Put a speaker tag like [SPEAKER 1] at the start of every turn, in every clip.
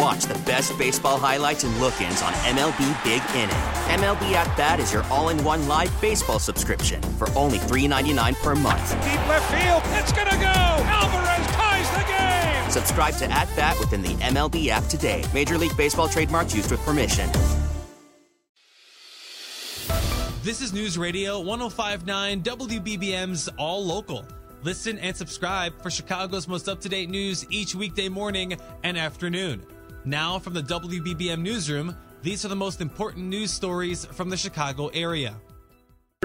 [SPEAKER 1] And watch the best baseball highlights and look ins on MLB Big Inning. MLB At Bat is your all in one live baseball subscription for only $3.99 per month.
[SPEAKER 2] Deep left field, it's going to go. Alvarez ties the game.
[SPEAKER 1] Subscribe to At Bat within the MLB app today. Major League Baseball trademarks used with permission.
[SPEAKER 3] This is News Radio 1059 WBBM's All Local. Listen and subscribe for Chicago's most up to date news each weekday morning and afternoon. Now, from the WBBM Newsroom, these are the most important news stories from the Chicago area.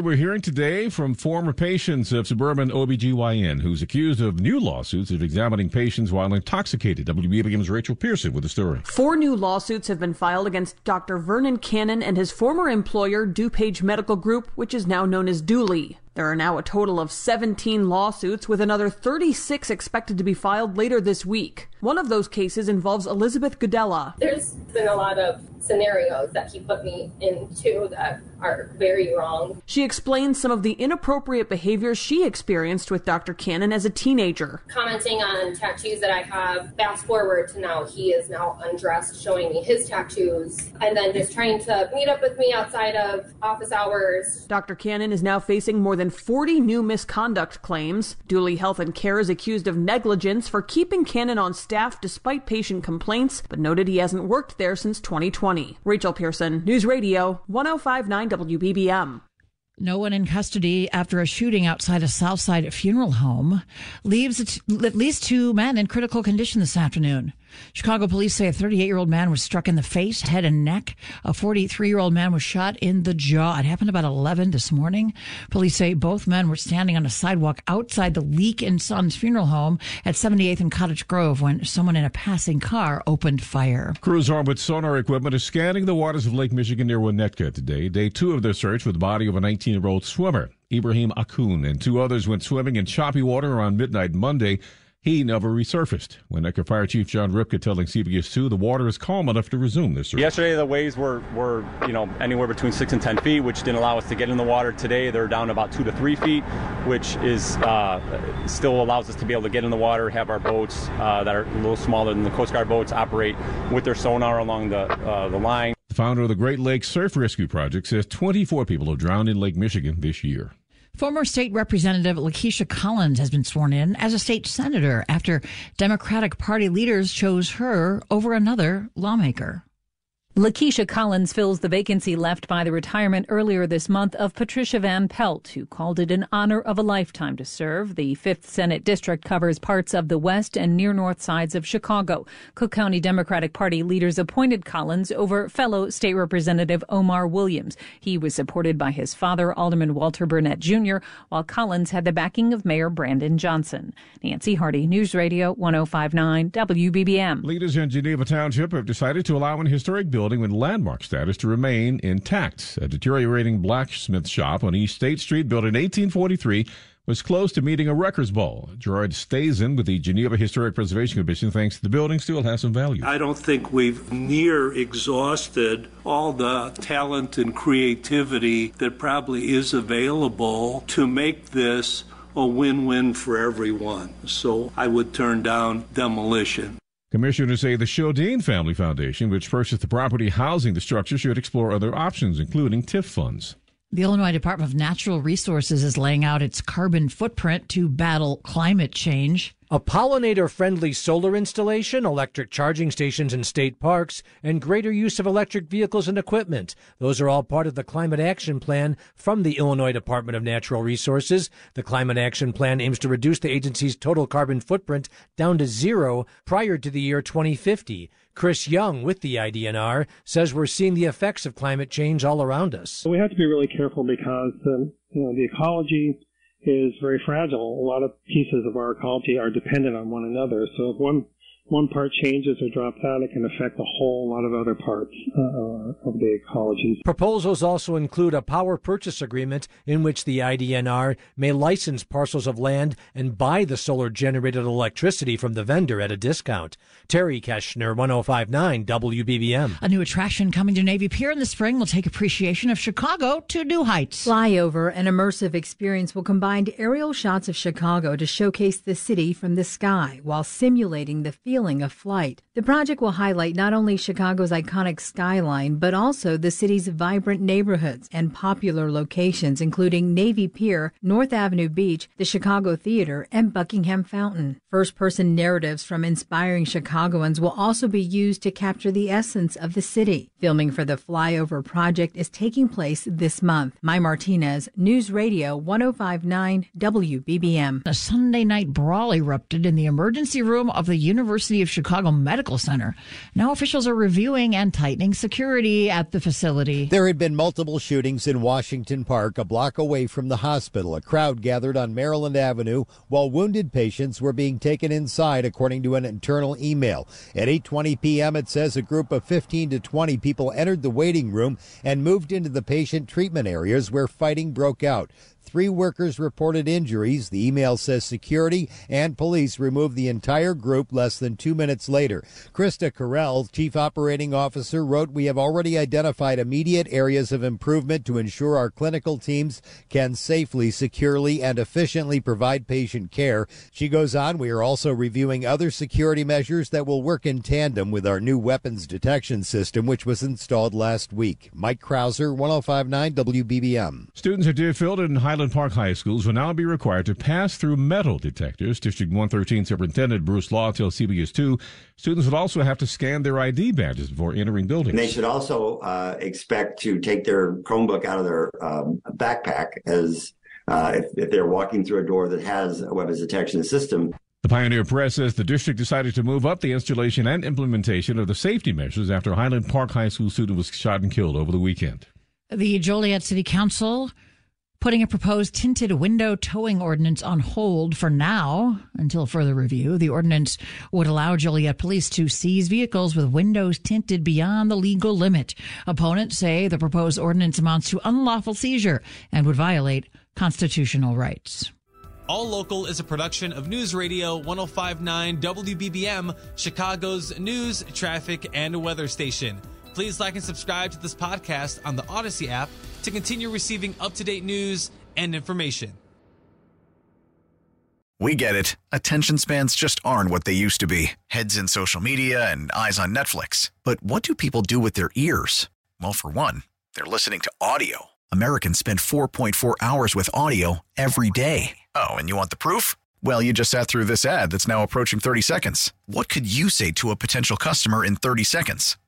[SPEAKER 4] We're hearing today from former patients of suburban OBGYN who's accused of new lawsuits of examining patients while intoxicated. WBBM's Rachel Pearson with the story.
[SPEAKER 5] Four new lawsuits have been filed against Dr. Vernon Cannon and his former employer, DuPage Medical Group, which is now known as Duly. There are now a total of 17 lawsuits, with another 36 expected to be filed later this week. One of those cases involves Elizabeth Gudella.
[SPEAKER 6] There's been a lot of scenarios that he put me into that are very wrong.
[SPEAKER 5] She explains some of the inappropriate behaviors she experienced with Dr. Cannon as a teenager.
[SPEAKER 6] Commenting on tattoos that I have, fast forward to now, he is now undressed, showing me his tattoos, and then just trying to meet up with me outside of office hours.
[SPEAKER 5] Dr. Cannon is now facing more than 40 new misconduct claims. Duly Health and Care is accused of negligence for keeping Cannon on staff despite patient complaints, but noted he hasn't worked there since 2020. Rachel Pearson, News Radio 1059 WBBM.
[SPEAKER 7] No one in custody after a shooting outside a Southside funeral home leaves at least two men in critical condition this afternoon. Chicago police say a 38 year old man was struck in the face, head, and neck. A 43 year old man was shot in the jaw. It happened about 11 this morning. Police say both men were standing on a sidewalk outside the Leak and Sons funeral home at 78th and Cottage Grove when someone in a passing car opened fire.
[SPEAKER 4] Crews armed with sonar equipment are scanning the waters of Lake Michigan near Winnetka today. Day two of their search for the body of a 19 year old swimmer. Ibrahim Akun and two others went swimming in choppy water around midnight Monday. He never resurfaced. Winnetka Fire Chief John Ripka telling CBS 2 the water is calm enough to resume this search.
[SPEAKER 8] Yesterday, the waves were, were, you know, anywhere between 6 and 10 feet, which didn't allow us to get in the water. Today, they're down about 2 to 3 feet, which is uh, still allows us to be able to get in the water, have our boats uh, that are a little smaller than the Coast Guard boats operate with their sonar along the, uh, the line.
[SPEAKER 4] The founder of the Great Lakes Surf Rescue Project says 24 people have drowned in Lake Michigan this year.
[SPEAKER 7] Former state representative Lakesia Collins has been sworn in as a state senator after Democratic Party leaders chose her over another lawmaker.
[SPEAKER 9] Lakesia Collins fills the vacancy left by the retirement earlier this month of Patricia Van Pelt, who called it an honor of a lifetime to serve. The 5th Senate District covers parts of the west and near north sides of Chicago. Cook County Democratic Party leaders appointed Collins over fellow state representative Omar Williams. He was supported by his father, Alderman Walter Burnett Jr., while Collins had the backing of Mayor Brandon Johnson. Nancy Harty, News Radio 1059 WBBM.
[SPEAKER 4] Leaders in Geneva Township have decided to allow an historic building building with landmark status to remain intact. A deteriorating blacksmith shop on East State Street, built in 1843, was close to meeting a records ball. Gerard Stazen with the Geneva Historic Preservation Commission thinks the building still has some value.
[SPEAKER 10] I don't think we've near exhausted all the talent and creativity that probably is available to make this a win-win for everyone. So I would turn down demolition.
[SPEAKER 4] Commissioners say the Shodeen Family Foundation, which purchased the property housing the structure, should explore other options, including TIF funds.
[SPEAKER 7] The Illinois Department of Natural Resources is laying out its carbon footprint to battle climate change.
[SPEAKER 11] A pollinator friendly solar installation, electric charging stations in state parks, and greater use of electric vehicles and equipment. Those are all part of the Climate Action Plan from the Illinois Department of Natural Resources. The Climate Action Plan aims to reduce the agency's total carbon footprint down to zero prior to the year 2050. Chris Young with the IDNR says we're seeing the effects of climate change all around us.
[SPEAKER 12] We have to be really careful because the, you know, the ecology is very fragile. A lot of pieces of our ecology are dependent on one another. So if one one part changes or drops out, it can affect a whole lot of other parts uh, of the ecology.
[SPEAKER 11] Proposals also include a power purchase agreement in which the IDNR may license parcels of land and buy the solar generated electricity from the vendor at a discount. Terry Keshner, 1059 WBBM.
[SPEAKER 7] A new attraction coming to Navy Pier in the spring will take appreciation of Chicago to new heights.
[SPEAKER 13] Flyover, an immersive experience, will combine aerial shots of Chicago to showcase the city from the sky while simulating the feeling of flight. The project will highlight not only Chicago's iconic skyline, but also the city's vibrant neighborhoods and popular locations, including Navy Pier, North Avenue Beach, the Chicago Theater, and Buckingham Fountain. First person narratives from inspiring Chicagoans will also be used to capture the essence of the city. Filming for the Flyover project is taking place this month. Mai Martinez, News Radio 1059 WBBM.
[SPEAKER 7] A Sunday night brawl erupted in the emergency room of the University of Chicago Medical Center. Now officials are reviewing and tightening security at the facility.
[SPEAKER 14] There had been multiple shootings in Washington Park, a block away from the hospital. A crowd gathered on Maryland Avenue while wounded patients were being taken inside, according to an internal email. At 8:20 p.m., it says a group of 15 to 20 people entered the waiting room and moved into the patient treatment areas where fighting broke out. Three workers reported injuries. The email says security and police removed the entire group less than two minutes later. Krista Curell, chief operating officer, wrote, We have already identified immediate areas of improvement to ensure our clinical teams can safely, securely, and efficiently provide patient care. She goes on, We are also reviewing other security measures that will work in tandem with our new weapons detection system, which was installed last week. Mike Krauser, 1059 WBBM.
[SPEAKER 4] Students at Deerfield and Highland Park High Schools will now be required to pass through metal detectors. District 113 Superintendent Bruce Law tells CBS 2 students would also have to scan their ID badges before entering buildings.
[SPEAKER 15] And they should also uh, expect to take their Chromebook out of their um, backpack as uh, if, if they're walking through a door that has a weapons detection system.
[SPEAKER 4] The Pioneer Press says the district decided to move up the installation and implementation of the safety measures after a Highland Park High School student was shot and killed over the weekend.
[SPEAKER 7] The Joliet City Council putting a proposed tinted window towing ordinance on hold for now until further review. The ordinance would allow Joliet police to seize vehicles with windows tinted beyond the legal limit. Opponents say the proposed ordinance amounts to unlawful seizure and would violate constitutional rights.
[SPEAKER 3] All Local is a production of News Radio 1059 WBBM, Chicago's news, traffic, and weather station. Please like and subscribe to this podcast on the Audacy app to continue receiving up to date news and information.
[SPEAKER 16] We get it. Attention spans just aren't what they used to be heads in social media and eyes on Netflix. But what do people do with their ears? Well, for one, they're listening to audio. Americans spend 4.4 hours with audio every day. Oh, and you want the proof? Well, you just sat through this ad that's now approaching 30 seconds. What could you say to a potential customer in 30 seconds?